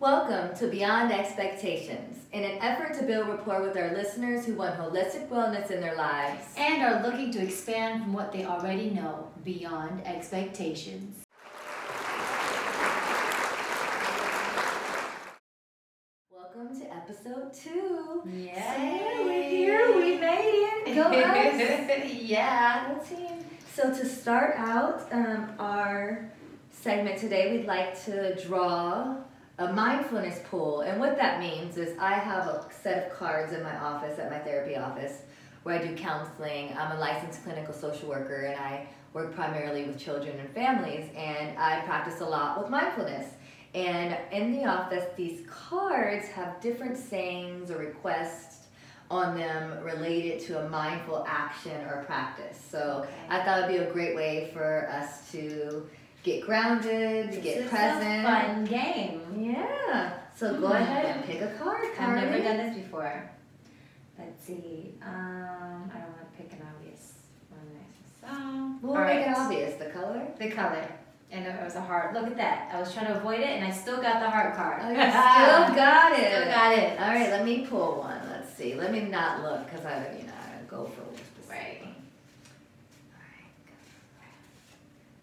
Welcome to Beyond Expectations. In an effort to build rapport with our listeners who want holistic wellness in their lives and are looking to expand from what they already know beyond expectations. Welcome to episode two. Yeah, we're here. We made it. Go us. yeah. Go team. So to start out um, our segment today, we'd like to draw a mindfulness pool. And what that means is I have a set of cards in my office, at my therapy office, where I do counseling. I'm a licensed clinical social worker and I work primarily with children and families, and I practice a lot with mindfulness. And in the office, these cards have different sayings or requests on them related to a mindful action or practice. So Okay. I thought it'd be a great way for us to get grounded, This get present. a fun game. Yeah. So go Mhm. ahead and pick a card. I've never done this before. Let's see. Um, I don't want to pick an obvious one. So, We'll all make it obvious. The color. The color. And it was a heart. Look at that. I was trying to avoid it, and I still got the heart card. Oh, still got it. Still got it. All right. Let me pull one. Let's see. Let me not look because I, you know, I go for what's specific. Right. All right.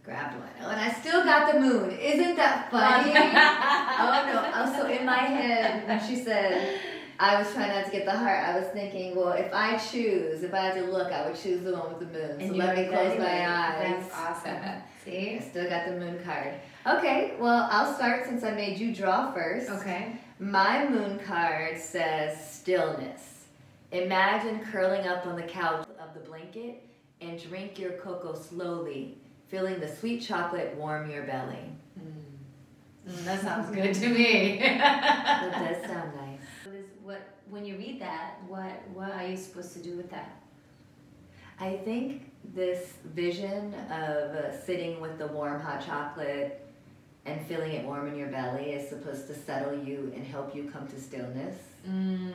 Grabbed one. Oh, and I still got the moon. Isn't that funny? oh no. Oh, also in my head when she said I was trying not to get the heart, I was thinking, well, if I choose, if I had to look, I would choose the one with the moon. And so let me close my eyes. That's awesome. See? I still got the moon card. Okay, well, I'll start since I made you draw first. Okay. My moon card says stillness. Imagine curling up on the couch of the blanket and drink your cocoa slowly, feeling the sweet chocolate warm your belly. Mm, that sounds good to me. That does sound nice. What is- what when you read that, what what are you supposed to do with that? I think this vision of uh, sitting with the warm hot chocolate and feeling it warm in your belly is supposed to settle you and help you come to stillness. Mm,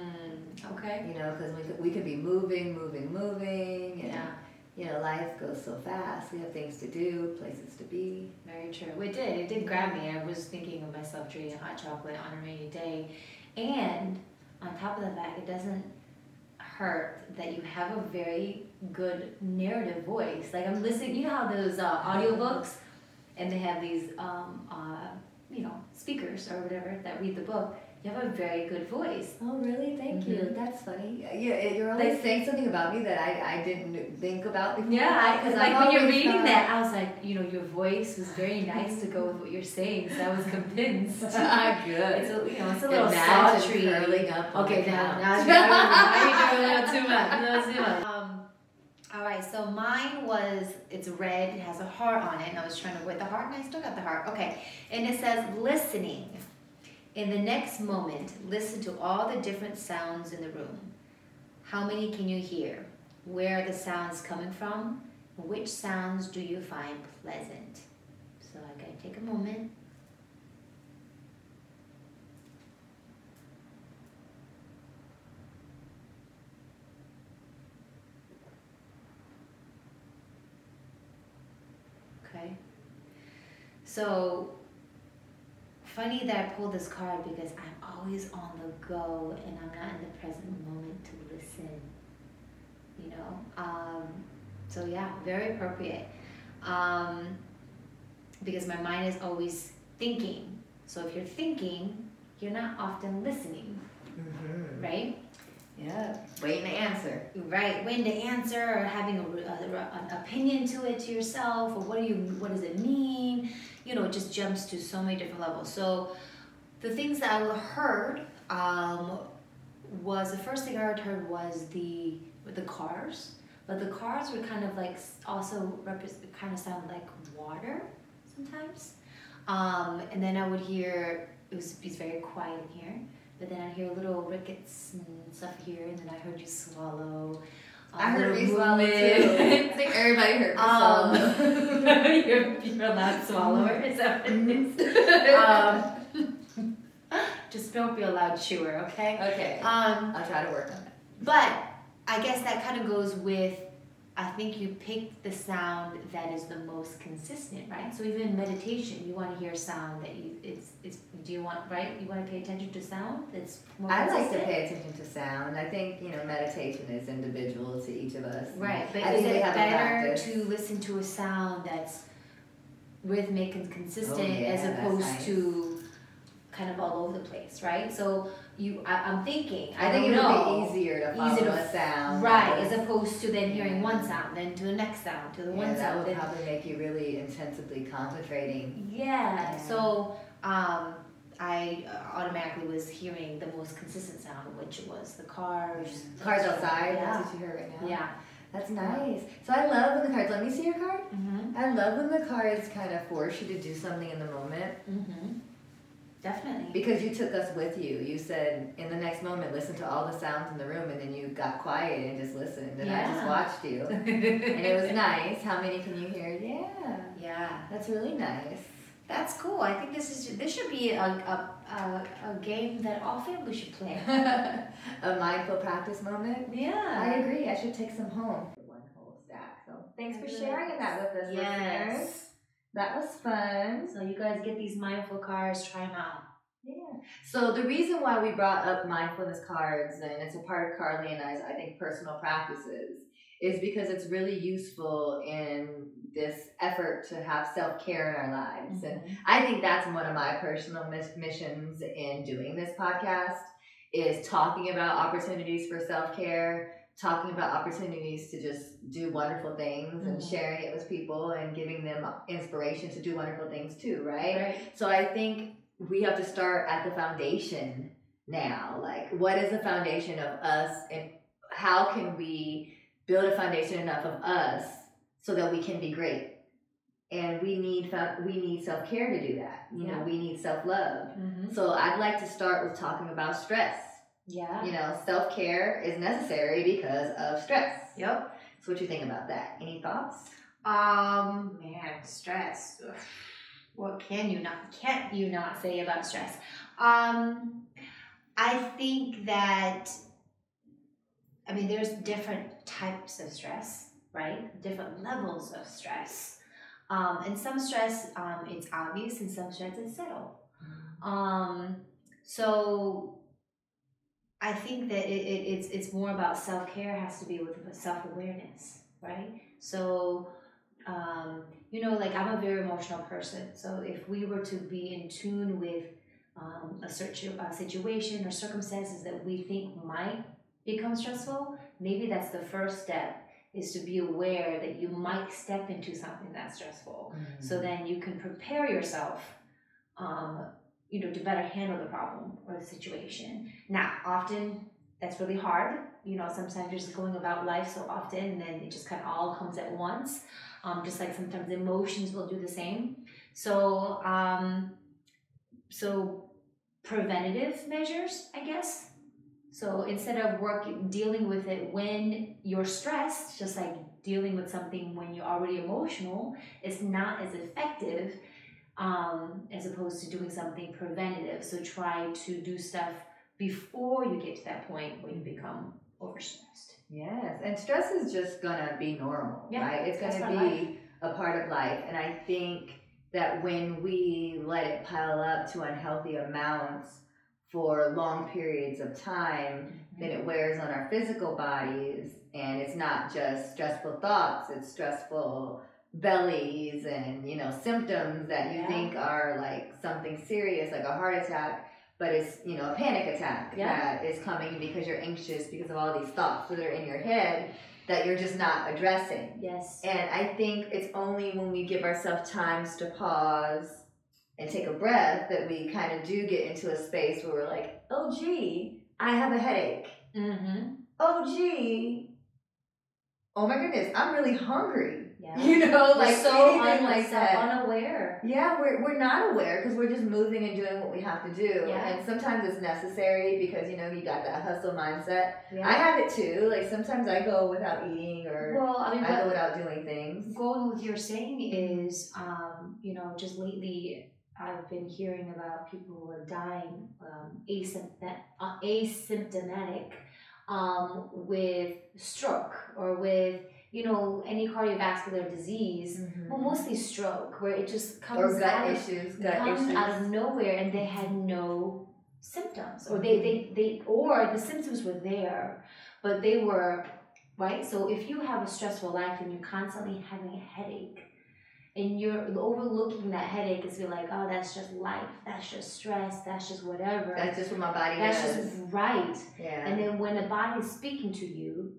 okay. You know, because we could, we could be moving, moving, moving, and Yeah, you know, life goes so fast. We have things to do, places to be. very true. It did. It did grab me. I was thinking of myself drinking hot chocolate on a rainy day, and on top of the fact, it doesn't hurt that you have a very good narrative voice. Like I'm listening. You know how those uh, audiobooks, and they have these, um, uh, you know, speakers or whatever that read the book. You have a very good voice. Oh, really? Thank you. Mhm. That's funny. Yeah, you're always Like- saying something about me that I, I didn't think about before. Yeah, because like when you're reading that, I was like, you know, your voice was very nice to go with what you're saying, so I was convinced. ah, Good. It's a, you know, it's a little sultry. curling up. Okay, now, now, you're doing a little too much. Little too much. Um, all right, so mine was it's red. It has a heart on it, and I was trying to avoid the heart, and I still got the heart. Okay, and it says listening. In the next moment, listen to all the different sounds in the room. How many can you hear? Where are the sounds coming from? Which sounds do you find pleasant? So I gotta take a moment. Okay. So funny that I pulled this card because I'm always on the go and I'm not in the present moment to listen. You know? Um, so yeah, very appropriate. Um, because my mind is always thinking. So if you're thinking, you're not often listening, Mhm. right? Yeah, waiting to answer. Right, waiting to answer or having a, a- an opinion to it to yourself, or what do you, what does it mean? You know, it just jumps to so many different levels. So, the things that I heard um, was the first thing I heard, heard was the the cars, but the cars were kind of like also represent kind of sound like water sometimes. Um, and then I would hear it was it's very quiet in here. But then I hear little rickets and stuff here, and then I heard you swallow. um, I heard me swallow too. I think everybody heard me Um, swallow. you're, you're a loud swallower, is that what it is? um, just don't be a loud chewer, okay? okay, Um, I'll try to work on it. but I guess that kind of goes with I think you pick the sound that is the most consistent, right? So even meditation, you want to hear sound that you it's it's. Do you want right? You want to pay attention to sound that's more I would like to pay attention to sound. I think you know meditation is individual to each of us. Right, but I is it better to listen to a sound that's rhythmic and consistent Oh, yeah, as opposed nice. to all over the place, right? So you, I, I'm thinking, I, I think it know, would be easier to follow Easy to a sound. right, as opposed to then hearing one sound, then to the next sound, to the yeah, one that sound, would then probably make you really intensively concentrating. yeah. Yeah. So um, I uh, automatically was hearing the most consistent sound, which was the cars. Cars outside. Yeah. That's what you heard right now. Yeah. That's nice. So I love when the cards. Let me see your card. Mm-hmm. I love when the cards kind of force you to do something in the moment Mm-hmm. Definitely. because you took us with you. You said in the next moment, listen to all the sounds in the room, and then you got quiet and just listened, and I just watched you, and it was nice. How many can you hear? Yeah, Yeah. that's really nice. That's cool. I think this is this should be a a, a, a game that all families should play. a mindful practice moment. Yeah. I agree. I should take some home one whole stack. So thanks for sharing that with us, listeners. That was fun. So you guys get these mindful cards, try them out. Yeah. So the reason why we brought up mindfulness cards and it's a part of Carly and I's, I think, personal practices is because it's really useful in this effort to have self care in our lives. And mm-hmm. I think that's one of my personal mis- missions in doing this podcast is talking about opportunities for self care, talking about opportunities to just do wonderful things and Mhm. sharing it with people and giving them inspiration to do wonderful things too, right? Right. So I think we have to start at the foundation now. Like, what is the foundation of us, and how can we build a foundation enough of us so that we can be great? And we need we need self care to do that. You know, Yeah. we need self love. Mm-hmm. So I'd like to start with talking about stress. Yeah. You know, self care is necessary because of stress. Yep. So what you think about that? Any thoughts? Um, man, stress. Ugh. What can you not can't you not say about stress? Um, I think that I mean there's different types of stress, right? Different levels of stress. Um, and some stress um, it's obvious and some stress is subtle. Um, so I think that it, it, it's it's more about self care has to be with self awareness, right? So um, you know, like I'm a very emotional person. So if we were to be in tune with um, a certain a situation or circumstances that we think might become stressful, maybe that's the first step is to be aware that you might step into something that's stressful. So then you can prepare yourself, um, you know, to better handle the problem or the situation. Now, often that's really hard. You know, sometimes you're just going about life so often and then it just kind of all comes at once. Um, just like sometimes emotions will do the same. So, um, so preventative measures, I guess. So instead of working dealing with it when you're stressed, just like dealing with something when you're already emotional, is not as effective um, as opposed to doing something preventative. So try to do stuff before you get to that point where you become overstressed. Yes, and stress is just gonna be normal, Yeah, right? It's gonna be a part of life, and I think that when we let it pile up to unhealthy amounts for long periods of time, then it wears on our physical bodies, and it's not just stressful thoughts; it's stressful bellies and you know symptoms that you Yeah. think are like something serious, like a heart attack. But it's you know a panic attack Yeah. that is coming because you're anxious because of all these thoughts that are in your head that you're just not addressing. Yes. And I think it's only when we give ourselves times to pause and take a breath that we kind of do get into a space where we're like, oh gee, I have a headache. Mm-hmm. Oh gee, oh my goodness, I'm really hungry. Yeah. You know, We're like so anything un- like that. unaware. Yeah, we're, we're not aware because we're just moving and doing what we have to do. Yeah. And sometimes it's necessary because, you know, you got that hustle mindset. Yeah. I have it too. Like sometimes I go without eating or well, I mean, I go without doing things. going with your saying is, um, you know, just lately I've been hearing about people who are dying um, asymptom- uh, asymptomatic um, with stroke or with you know, any cardiovascular disease, Mhm. well, mostly stroke, where it just comes gut out of, issues, gut comes out of nowhere, and they had no symptoms, or they, they, they, or the symptoms were there, but they were right. So if you have a stressful life and you're constantly having a headache, and you're overlooking that headache as you're like, oh, that's just life, that's just stress, that's just whatever. That's just what my body That's does. just right. yeah. And then when the body is speaking to you,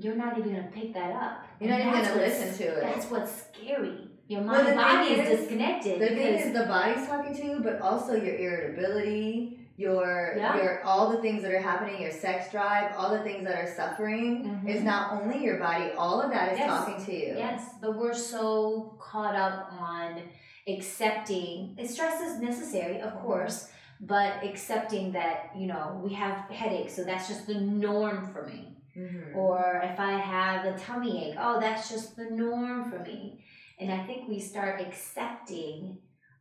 you're not even gonna pick that up. You're not And even gonna listen to it. That's what's scary. Your mind the body is, is- disconnected The thing is, the body's talking to you, but also your irritability, your Yeah. your all the things that are happening, your sex drive, all the things that are suffering Mhm. is not only your body. All of that is Yes. talking to you. yes, but we're so caught up on accepting. Stress is necessary, of course, but accepting that you know we have headaches, so that's just the norm for me. Mhm. or if I have a tummy ache, oh, that's just the norm for me. And I think we start accepting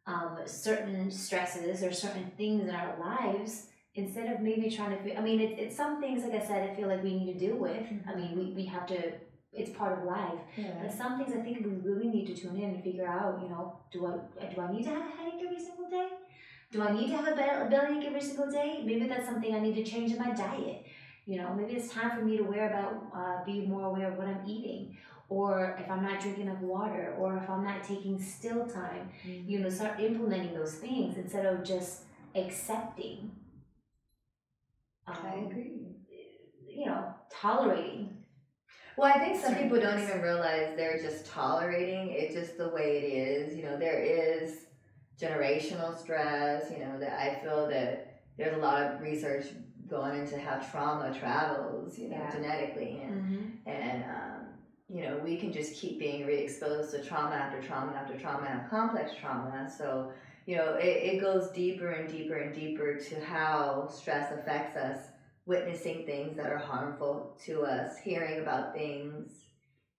um, certain stresses or certain things in our lives instead of maybe trying to. fi- I mean, it, it's some things, like I said, I feel like we need to deal with. I mean, we, we have to. It's part of life. Yeah. But some things I think we really need to tune in and figure out. You know, do I do I need to have a headache every single day? Do I need to have a bell- a bellyache every single day? Maybe that's something I need to change in my diet. You know, maybe it's time for me to aware about, uh, be more aware of what I'm eating, or if I'm not drinking enough water, or if I'm not taking still time. You know, start implementing those things instead of just accepting. I Um, agree. you know, tolerating. Well, I think some people don't even realize they're just tolerating it just the way it is. You know, there is generational stress, you know, that I feel that there's a lot of research going into how trauma travels, you know, Yeah. genetically and Mm-hmm. and um, you know, we can just keep being re-exposed to trauma after trauma after trauma and complex trauma. So, you know, it, it goes deeper and deeper and deeper to how stress affects us witnessing things that are harmful to us, hearing about things,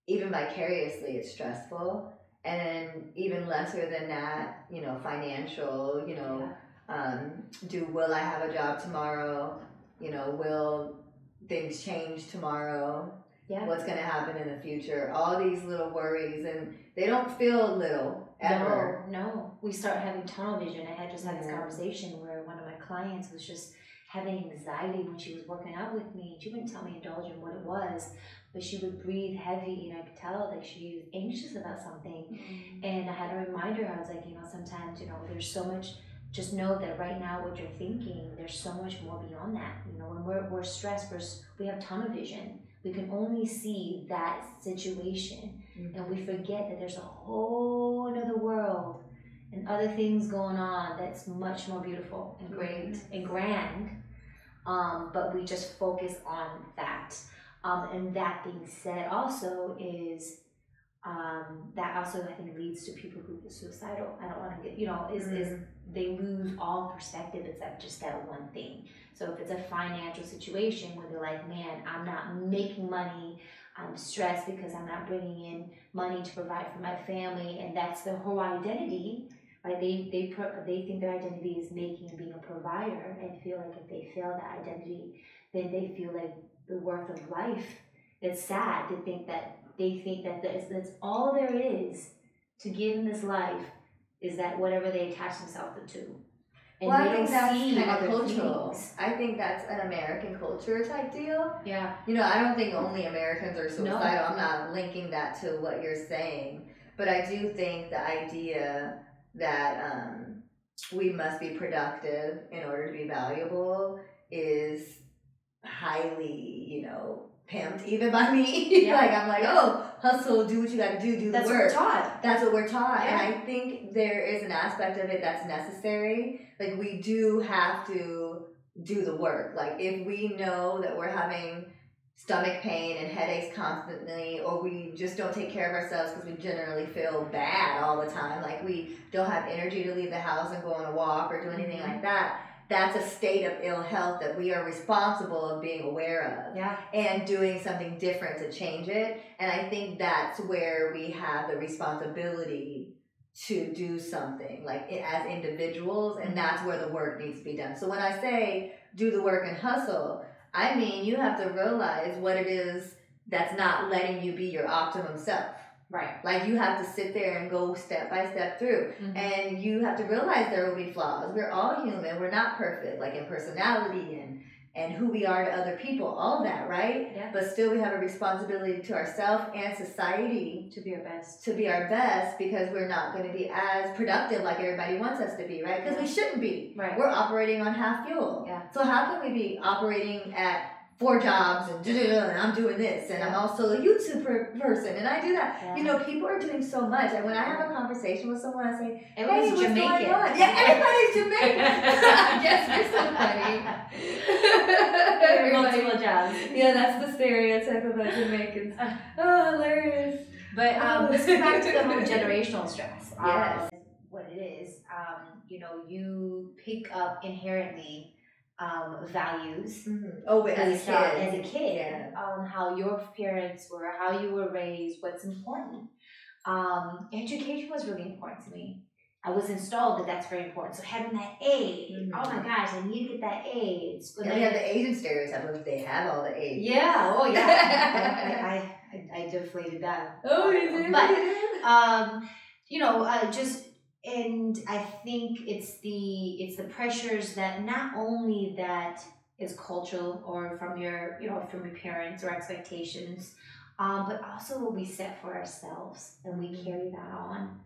even vicariously, it's stressful. And then even lesser than that, you know, financial, you know, um, do will I have a job tomorrow? You know, will things change tomorrow? Yeah. What's going to happen in the future? All these little worries, and they don't feel little ever. No, no. We start having tunnel vision. I had just had this Yeah. conversation where one of my clients was just having anxiety when she was working out with me. She wouldn't tell me indulgent what it was, but she would breathe heavy, and I could tell that she was anxious about something. Mm-hmm. And I had to remind her, I was like, you know, sometimes, you know, there's so much. Just know that right now, what you're thinking, there's so much more beyond that. You know, when we're, we're stressed, we're, we have tunnel vision. We can only see that situation and we forget that there's a whole other world and other things going on that's much more beautiful and great and grand um, but we just focus on that um, and that being said also is um, that also i think leads to people who are suicidal i don't want to get you know is, is they lose all perspective except just that one thing so if it's a financial situation where they're like man i'm not making money i'm stressed because i'm not bringing in money to provide for my family, and that's their whole identity. Right? They they pro- they think their identity is making and being a provider, and feel like if they fail that identity, then they feel like the worth of life. It's sad to think that they think that that's, that's all there is to give in this life is that whatever they attach themselves to. And well, I think that's kind of cultural. things. I think that's an American culture type deal. Yeah. You know, I don't think only Americans are suicidal. I'm not linking that to what you're saying, but I do think the idea that um, we must be productive in order to be valuable is highly, you know, pimped even by me. Yeah. like I'm like, oh, hustle, do what you got to do, do That's the what we're work. taught. That's what we're taught, Yeah. and I think there is an aspect of it that's necessary. Like we do have to do the work. Like if we know that we're having stomach pain and headaches constantly, or we just don't take care of ourselves because we generally feel bad all the time, like we don't have energy to leave the house and go on a walk or do anything Mhm. like that. That's a state of ill health that we are responsible of being aware of Yeah. and doing something different to change it. And I think that's where we have the responsibility to do something, like as individuals, and mm-hmm. that's where the work needs to be done. So when I say do the work and hustle, I mean you have to realize what it is that's not letting you be your optimum self. Right. Like you have to sit there and go step by step through. Mhm. And you have to realize there will be flaws. We're all human. We're not perfect, like in personality and and who we are to other people, all that, right? Yeah. But still we have a responsibility to ourselves and society To be our best. to be our best because we're not going to be as productive like everybody wants us to be, right? Because we shouldn't be. Right. We're operating on half fuel. Yeah. So how can we be operating at four jobs and, and I'm doing this and I'm also a YouTube per- person and I do that. Yeah. You know, people are doing so much. And when I have a conversation with someone, I say, hey, what's Jamaican. going on? Yeah, everybody's Jamaican. yes, you're so funny. Multiple jobs. yeah, that's the stereotype about Jamaicans. Oh, hilarious. But um, let's go back to the whole generational stress. Um, Yes. what it is, um, you know, you pick up inherently um, values Mhm. Oh, but as a kid. as a kid Yeah. on how your parents were, how you were raised, what's important. Um, education was really important to me. I was installed that that's very important. So having that A, Mhm. oh my gosh, I need to get that A. It's good. And we have the Asian stereotype of they have all the A's. yeah, oh yeah. I, I, I, I deflated that. Oh, you did? But um, you know, uh, just and I think it's the it's the pressures that not only that is cultural or from your you know from your parents or expectations, um, but also what we set for ourselves and we carry that on.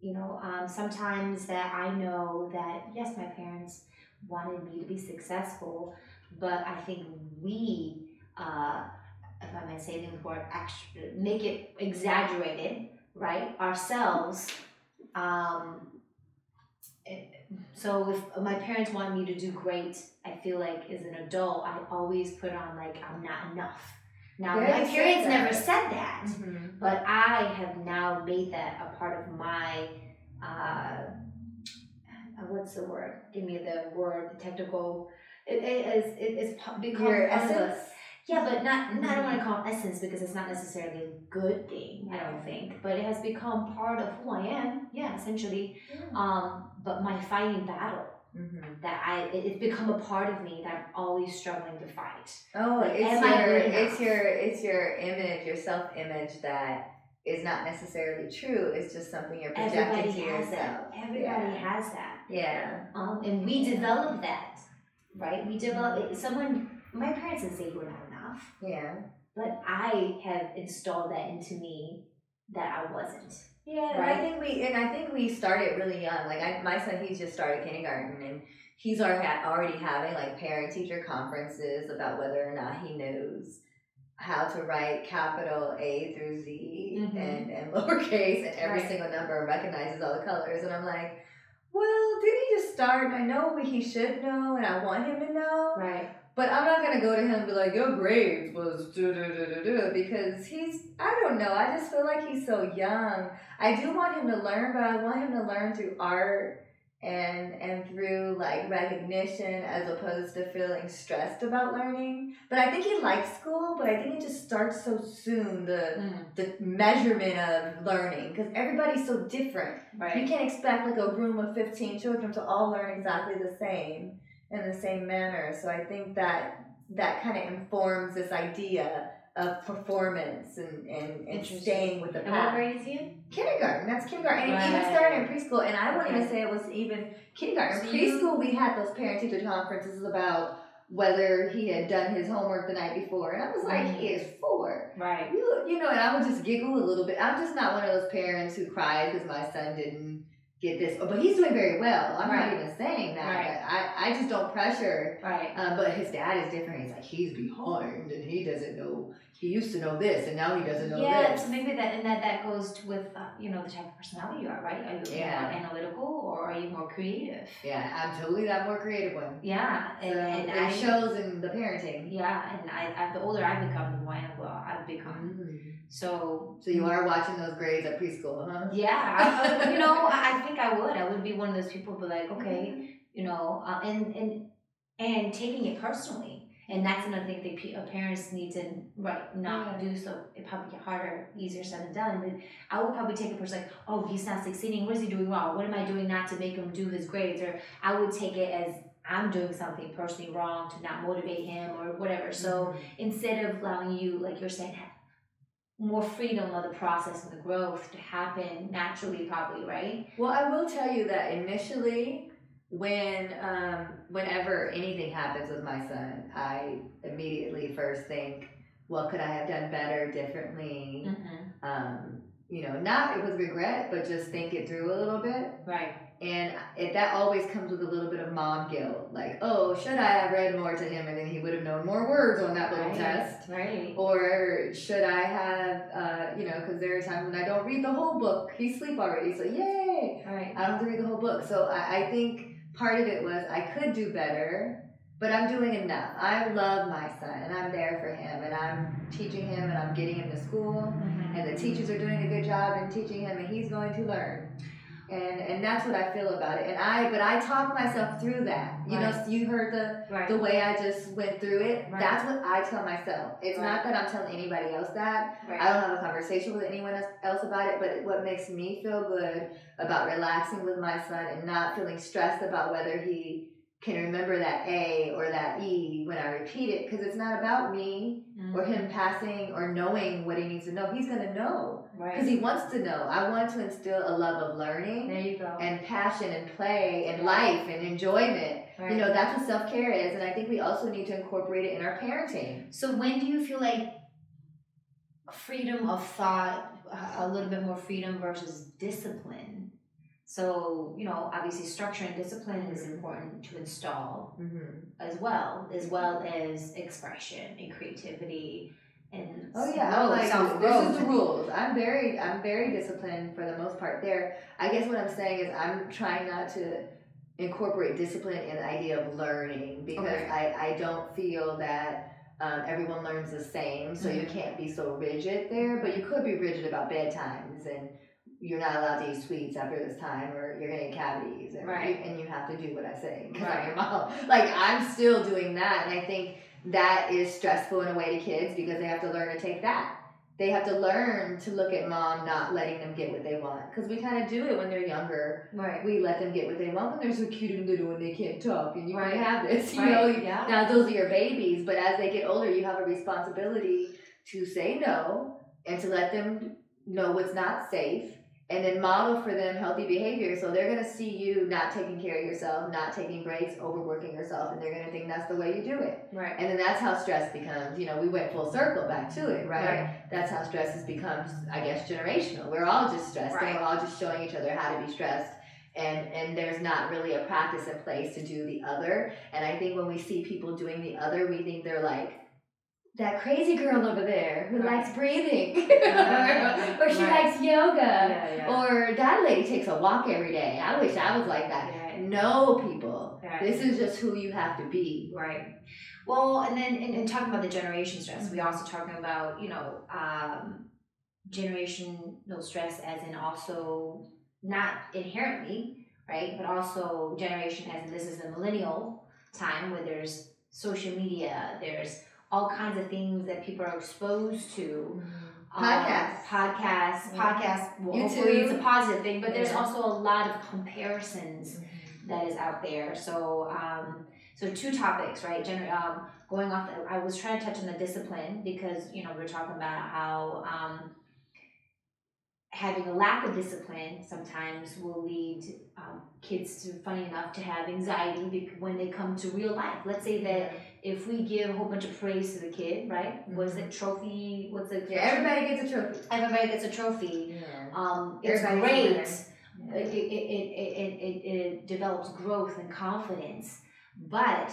You know, um, sometimes that I know that yes, my parents wanted me to be successful, but I think we, uh, if I may say the word, actually make it exaggerated, right? Ourselves. Um, it- so if my parents want me to do great, I feel like as an adult, I always put on like I'm not enough. Now Yeah, my parents never said that, Mhm. but I have now made that a part of my. Uh, uh, what's the word? Give me the word, the technical. It, it is. It is become Your part of a- essence. Yeah, but not, not I don't want to call it essence because it's not necessarily a good thing, I don't think. But it has become part of who I am, yeah, essentially. Um, but my fighting battle Mhm. that I it, it's become a part of me that I'm always struggling to fight. Oh, Like, it's your, it's your, it's your image, your self-image that is not necessarily true. It's just something you're projecting Everybody to yourself. that. Everybody Yeah. has that. Yeah. Um, and we develop that, right? We develop. Someone, my parents didn't say you were not Yeah. but I have installed that into me that I wasn't. Yeah, Right. I think we and I think we started really young. Like I, my son, he's just started kindergarten, and he's already already having like parent teacher conferences about whether or not he knows how to write capital A through Z Mhm. and and lowercase and every Right. single number recognizes all the colors. And I'm like, well, did he just start? I know what he should know, and I want him to know. Right. But I'm not gonna go to him and be like, your grades was do do do do do because he's I don't know. I just feel like he's so young. I do want him to learn, but I want him to learn through art and and through like recognition as opposed to feeling stressed about learning. But I think he likes school, but I think it just starts so soon the Mm, the measurement of learning because everybody's so different. Right. You can't expect like a room of 15 children to all learn exactly the same in the same manner. So I think that that kind of informs this idea of performance and, and, and staying with the And what grade is he in? Kindergarten, that's kindergarten. And even Right. starting in preschool, and I wouldn't even say it was even kindergarten. So preschool, we had those parent teacher conferences about whether he had done his homework the night before. And I was like, Mhm. he is four. Right. You, you know, and I would just giggle a little bit. I'm just not one of those parents who cried because my son didn't get this. But he's doing very well. I'm Right. not even saying that. Right. I, I just don't pressure. Right. Um, but his dad is different. He's like, he's behind and he doesn't know. He used to know this and now he doesn't know Yeah, this. so maybe that and that that goes with uh, you know the type of personality you are, right? Are you Yeah. more analytical or are you more creative? Yeah, I'm totally that more creative one. Yeah, and, So and it I shows in the parenting. yeah, and I, I the older I become, the more analytical I've become. So So you are watching those grades at preschool, huh? yeah, I, you know, I, think I would. I would be one of those people be like, okay, you know, uh, and and and taking it personally. And that's another thing that uh, parents need to right not do so. It probably get harder, easier said than done. But I would probably take it personally, like, oh, he's not succeeding. What is he doing wrong? What am I doing not to make him do his grades? Or I would take it as I'm doing something personally wrong to not motivate him or whatever. So instead of allowing you, like you're saying, more freedom of the process and the growth to happen naturally, probably, right? Well, I will tell you that initially, when um, whenever anything happens with my son, I immediately first think, what could I have done better, differently? Mm-hmm. Um, you know, not with regret, but just think it through a little bit. Right. And it, that always comes with a little bit of mom guilt. Like, oh, should I have read more to him and then he would have known more words on that little right. test? Right. Or should I have, uh, you know, because there are times when I don't read the whole book. He's asleep already, so yay! Right. I don't have to read the whole book. So I, I think part of it was I could do better, but I'm doing enough. I love my son and I'm there for him and I'm teaching him and I'm getting him to school Mm-hmm. and the teachers are doing a good job in teaching him and he's going to learn and and that's what i feel about it. And i but i talk myself through that. You know Right. you heard the Right. the way i just went through it. Right. that's what i tell myself. It's not that i'm telling anybody else that. I don't have a conversation with anyone else- else about it. But what makes me feel good about relaxing with my son and not feeling stressed about whether he can remember that a or that e when i repeat it because it's not about me Mhm. or him passing or knowing what he needs to know. He's going to know because Right. he wants to know. I want to instill a love of learning There you go. and passion and play and life and enjoyment. right. You know, that's what self care is. And I think we also need to incorporate it in our parenting. So when do you feel like freedom of thought, a- a little bit more freedom versus discipline? So you know, obviously, structure and discipline is important to install Mm-hmm. as well, as well as expression and creativity and Oh yeah, I'm like self this is the rules. I'm very, I'm very disciplined for the most part. There, I guess what I'm saying is I'm trying not to incorporate discipline in the idea of learning because Okay. I, I don't feel that um, everyone learns the same. So you Mhm. can't be so rigid there, but you could be rigid about bedtimes and you're not allowed to eat sweets after this time or you're gonna get cavities and, Right. you, and you have to do what I say because Right. I'm your mom. Like I'm still doing that and I think that is stressful in a way to kids because they have to learn to take that. They have to learn to look at mom not letting them get what they want because we kind of do it when they're younger. right. We let them get what they want when they're so cute and little and they can't talk and you Right. can have this. You right. know, yeah. now those are your babies, but as they get older, you have a responsibility to say no and to let them know what's not safe and then model for them healthy behavior. So they're gonna see you not taking care of yourself, not taking breaks, overworking yourself, and they're gonna think that's the way you do it. right. And then that's how stress becomes, you know, we went full circle back to it, right? Right. That's how stress has become, I guess, generational. We're all just stressed Right. and we're all just showing each other how to be stressed. And and there's not really a practice in place to do the other. And I think when we see people doing the other, we think they're like that crazy girl over there who Right. likes breathing, Right. or she Right. likes yoga, Yeah, yeah. or that lady takes a walk every day. I wish I was like that. Right. No, people, this is just who you have to be. Right. Well, and then in, in talking about the generation stress, we also talking about you know um, generational stress as in also not inherently right, but also generation as in this is the millennial time where there's social media, there's all kinds of things that people are exposed to. um, Podcasts. podcasts, Yeah. podcasts. Well, hopefully it's a positive thing, but there's Yeah. also a lot of comparisons that is out there. So, um, so two topics, right? Gener- um, going off, the, I was trying to touch on the discipline because you know we're talking about how um, having a lack of discipline sometimes will lead um, kids to, funny enough, to have anxiety when they come to real life. Let's say that if we give a whole bunch of praise to the kid, right? What's the trophy? What's the Yeah, everybody gets a trophy. everybody gets a trophy. Yeah. Um, it's Everybody's a great winner. it, it, it, it, it, it develops growth and confidence. But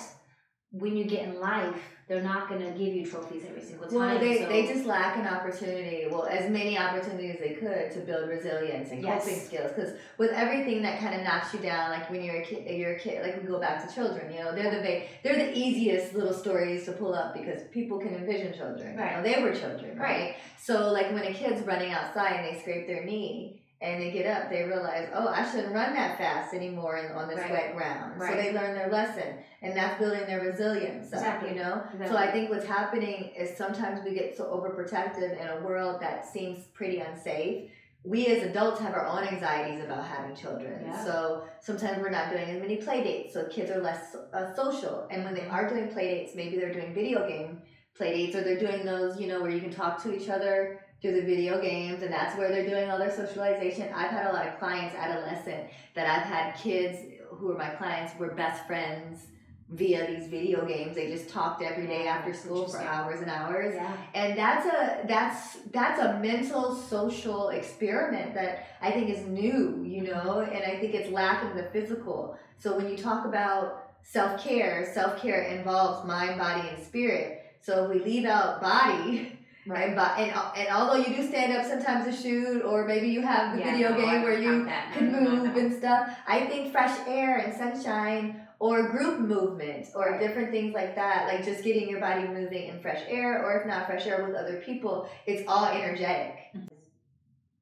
when you get in life, they're not going to give you trophies every single time. Well, they, so, they just lack an opportunity, well, as many opportunities as they could to build resilience and Yes. coping skills. Because with everything that kind of knocks you down, like when you're a kid, you're a kid. Like we go back to children, you know, they're the they're the easiest little stories to pull up because people can envision children. You know, Right. they were children, right? Right. So like when a kid's running outside and they scrape their knee. And they get up, they realize, oh, I shouldn't run that fast anymore in, on this Right. wet ground. So they learn their lesson, and that's building their resilience. up, Exactly. You know, Exactly. so I think what's happening is sometimes we get so overprotective in a world that seems pretty unsafe. We as adults have our own anxieties about having children. Yeah. So sometimes we're not doing as many play dates, so kids are less uh, social. And when they are doing play dates, maybe they're doing video game play dates or they're doing those, you know, where you can talk to each other through the video games, and that's where they're doing all their socialization. I've had a lot of clients, adolescent, that I've had kids who are my clients were best friends via these video games. They just talked every day oh, after school for hours and hours. Yeah. And that's a that's that's a mental social experiment that I think is new, you know, and I think it's lacking the physical. So when you talk about self care, self care involves mind, body, and spirit. So if we leave out body, and, bo- and and although you do stand up sometimes to shoot, or maybe you have the Yeah, video no, game where you can move and stuff. I think fresh air and sunshine or group movement or Right. different things like that, like just getting your body moving in fresh air or if not fresh air with other people, it's all energetic. Mm-hmm.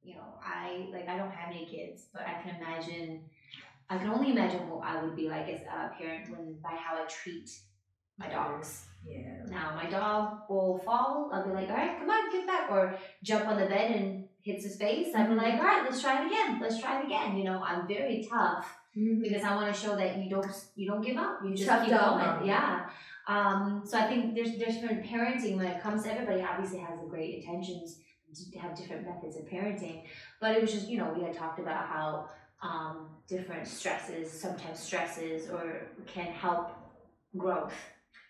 you know, I like I don't have any kids, but I can imagine I can only imagine what I would be like as a parent when by how I treat my dogs. Yeah. Now my dog will fall, I'll be like, all right, come on, get back or jump on the bed and hits his face. I'll be like, all right, let's try it again. Let's try it again. You know, I'm very tough because I want to show that you don't you don't give up. You just Tough keep going. Yeah. Um, so I think there's there's different parenting when it comes to everybody obviously has the great intentions to have different methods of parenting. But it was just, you know, we had talked about how um, different stresses, sometimes stresses or can help growth.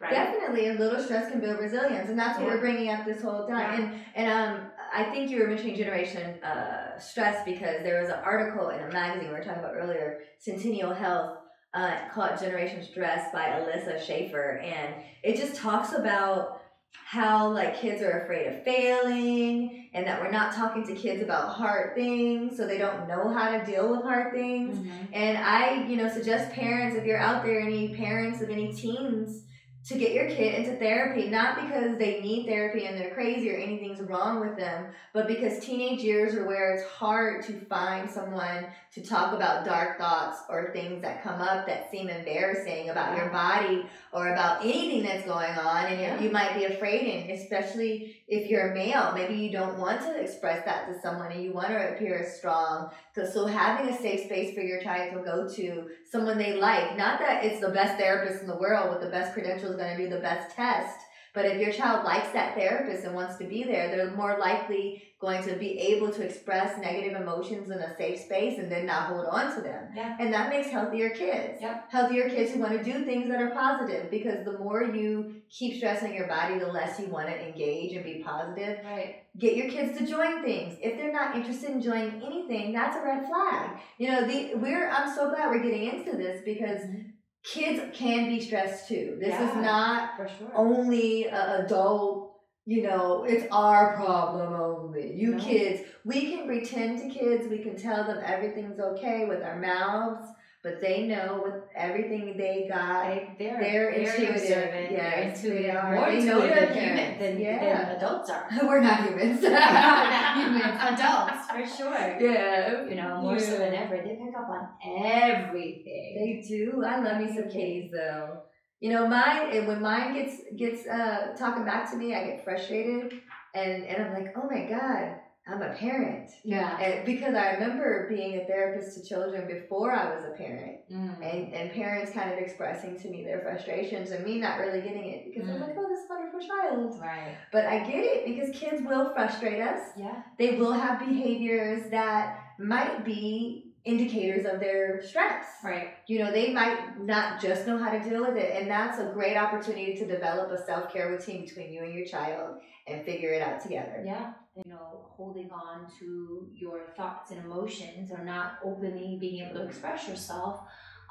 Right. Definitely, a little stress can build resilience, and that's what Yeah. we're bringing up this whole time. And and um, I think you were mentioning generation uh, stress because there was an article in a magazine we were talking about earlier, Centennial Health, uh, called Generation Stress by Alyssa Schaefer, and it just talks about how like kids are afraid of failing and that we're not talking to kids about hard things so they don't know how to deal with hard things Mhm. and I, you know, suggest parents, if you're out there, any parents of any teens, to get your kid into therapy, not because they need therapy and they're crazy or anything's wrong with them, but because teenage years are where it's hard to find someone to talk about dark thoughts or things that come up that seem embarrassing about your body or about anything that's going on and Yeah. you you might be afraid and especially if you're a male maybe you don't want to express that to someone and you want to appear strong. So, so having a safe space for your child to go to someone they like not that it's the best therapist in the world with the best credentials going to do the best test but if your child likes that therapist and wants to be there they're more likely going to be able to express negative emotions in a safe space and then not hold on to them Yeah. and that makes healthier kids Yep. healthier kids who want to do things that are positive because the more you keep stressing your body the less you want to engage and be positive Right. get your kids to join things if they're not interested in joining anything that's a red flag you know the we're i'm so glad we're getting into this because mm-hmm. Kids can be stressed too this is not sure. only a adult you know it's our problem only you No. kids we can pretend to kids we can tell them everything's okay with our mouths but they know with everything they got Right? They're, They're very intuitive. observant. Yes, they're intuitive. they are. More They intuitive than human than, Yeah. than adults are. we're not humans Not humans, adults for sure. yeah You know, more so than ever, they pick up on everything. They do. I love me some kitties though. You know, mine when mine gets gets uh talking back to me, I get frustrated and and I'm like, oh my god, I'm a parent. yeah. And because I remember being a therapist to children before I was a parent, Mm. and and parents kind of expressing to me their frustrations and me not really getting it because I'm Mm. like, oh, this wonderful child. Right. But I get it because kids will frustrate us. Yeah. They will have behaviors that might be indicators of their stress Right. you know they might not just know how to deal with it and that's a great opportunity to develop a self-care routine between you and your child and figure it out together Yeah. You know, holding on to your thoughts and emotions or not openly being able to express yourself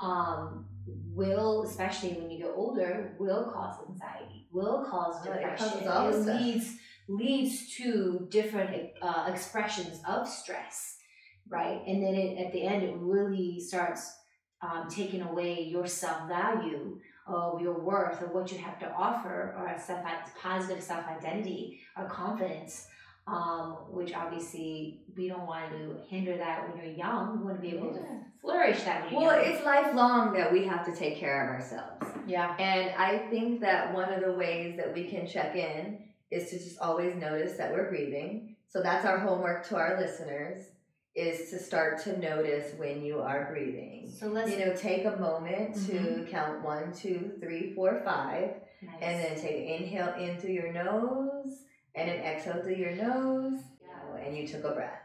um, will, especially when you get older, will cause anxiety, will cause Oh, depression. it leads leads to different uh, expressions of stress, right? And then it, at the end, it really starts um, taking away your self value of your worth of what you have to offer or a self positive self identity or confidence um, which obviously we don't want to hinder that when you're young we want to be able to flourish that well young. it's lifelong that we have to take care of ourselves yeah and i think that one of the ways that we can check in is to just always notice that we're breathing so that's our homework to our listeners is to start to notice when you are breathing so let's you know take a moment to Mhm. count one two three four five nice. And then take an inhale in through your nose and an exhale through your nose. and you took a breath.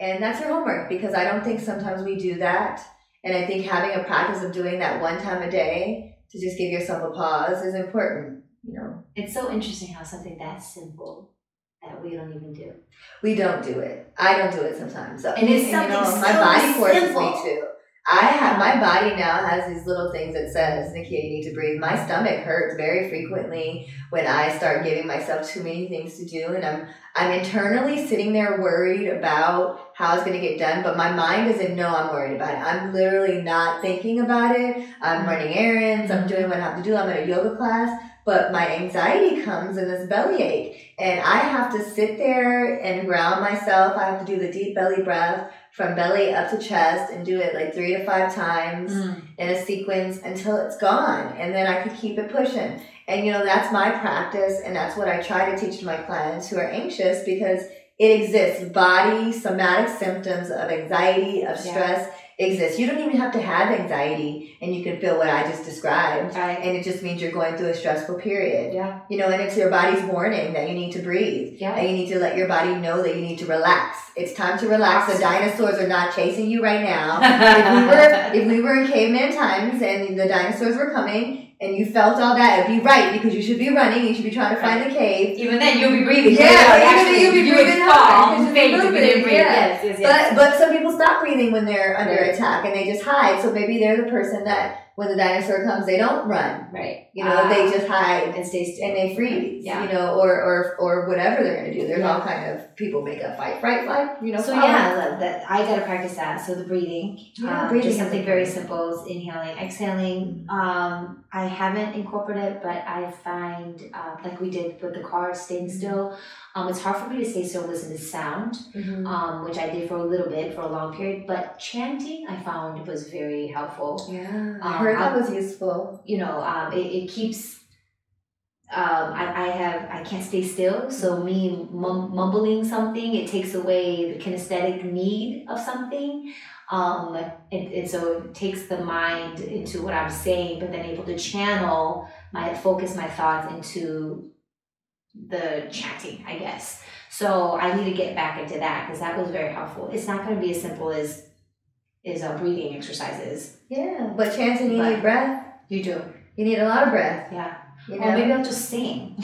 And that's your homework because I don't think sometimes we do that. And I think having a practice of doing that one time a day to just give yourself a pause is important, you know. It's so interesting how something that simple that we don't even do. We don't do it. I don't do it sometimes. And it's you know, something my so body forces simple. me to. I have my body now has these little things that says, Nikia, you need to breathe. My stomach hurts very frequently when I start giving myself too many things to do, and I'm I'm internally sitting there worried about how it's going to get done, but my mind doesn't know I'm worried about it. I'm literally not thinking about it. I'm mm-hmm. running errands. I'm doing what I have to do. I'm at a yoga class, but my anxiety comes in this bellyache, and I have to sit there and ground myself. I have to do the deep belly breath from belly up to chest and do it like three to five times mm. in a sequence until it's gone and then I could keep it pushing. And you know, that's my practice and that's what I try to teach to my clients who are anxious because it exists. Body somatic symptoms of anxiety, of Yeah. Stress exist. You don't even have to have anxiety and you can feel what I just described. Right. And it just means you're going through a stressful period. Yeah. You know, and it's your body's warning that you need to breathe. Yeah. And you need to let your body know that you need to relax. It's time to relax. The dinosaurs are not chasing you right now. if we were if we were in caveman times and the dinosaurs were coming and you felt all that, it'd be right because you should be running. You should be trying to find the cave. Even then, you'll be breathing. Yeah, Like, even actually, you'll be you breathing hard, fall, 'cause you're but moving, yeah. Yes, yes, yes. But but some people stop breathing when they're under Right. attack and they just hide. So maybe they're the person that when the dinosaur comes, they don't run. right. You know, Ah, they just hide and stay still. and they freeze. Yeah. You know, or or or whatever they're gonna do. There's Yeah. all kind of people make a fight, fight, flight. You know. So yeah, that, I gotta practice that. So the breathing, Yeah, um, breathing just something very simple: is inhaling, exhaling. Um, I haven't incorporated, but I find uh, like we did with the car, staying Mm-hmm. Um, it's hard for me to stay still, listen to sound, Mhm. um, which I did for a little bit, for a long period. But chanting, I found was very helpful. Yeah, I Um, heard that I- was useful. you know, um, it, it keeps. Um, I, I have I can't stay still, so me mum, mumbling something it takes away the kinesthetic need of something, um, and, and so it takes the mind into what I'm saying, but then able to channel my focus my thoughts into the chanting, I guess. So I need to get back into that because that was very helpful. It's not going to be as simple as is uh, breathing exercises. Yeah, but chanting, you But- need breath. You do, You need a lot of breath. yeah. You Or maybe I'll just sing.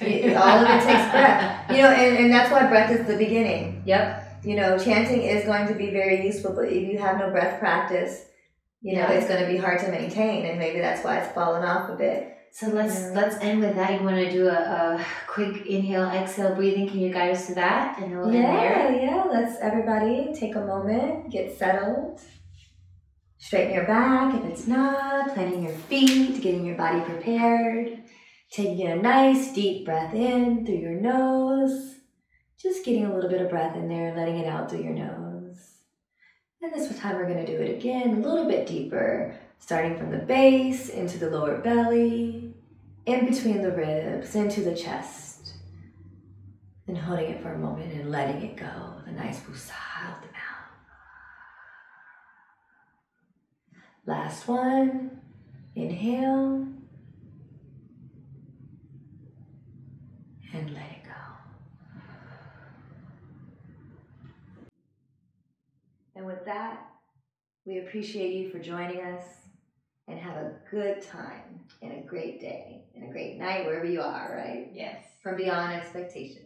You- all of it takes breath. You know, and, and that's why breath is the beginning. Yep. You know, chanting is going to be very useful, but if you have no breath practice, you know, Yeah. it's going to be hard to maintain, and maybe that's why it's fallen off a bit. So let's Yeah. let's end with that. You want to do a, a quick inhale, exhale, breathing? Can you guide us to that? And we'll Yeah, there. yeah. Let's everybody take a moment, get settled. Straighten your back if it's not, planting your feet, getting your body prepared. Taking a nice deep breath in through your nose. Just getting a little bit of breath in there and letting it out through your nose. And this time we're going to do it again, a little bit deeper, starting from the base into the lower belly, in between the ribs, into the chest. And holding it for a moment and letting it go a nice woosah out the mouth. Last one. Inhale. And let it go. And with that, we appreciate you for joining us and have a good time and a great day and a great night wherever you are, right? Yes. From beyond expectation.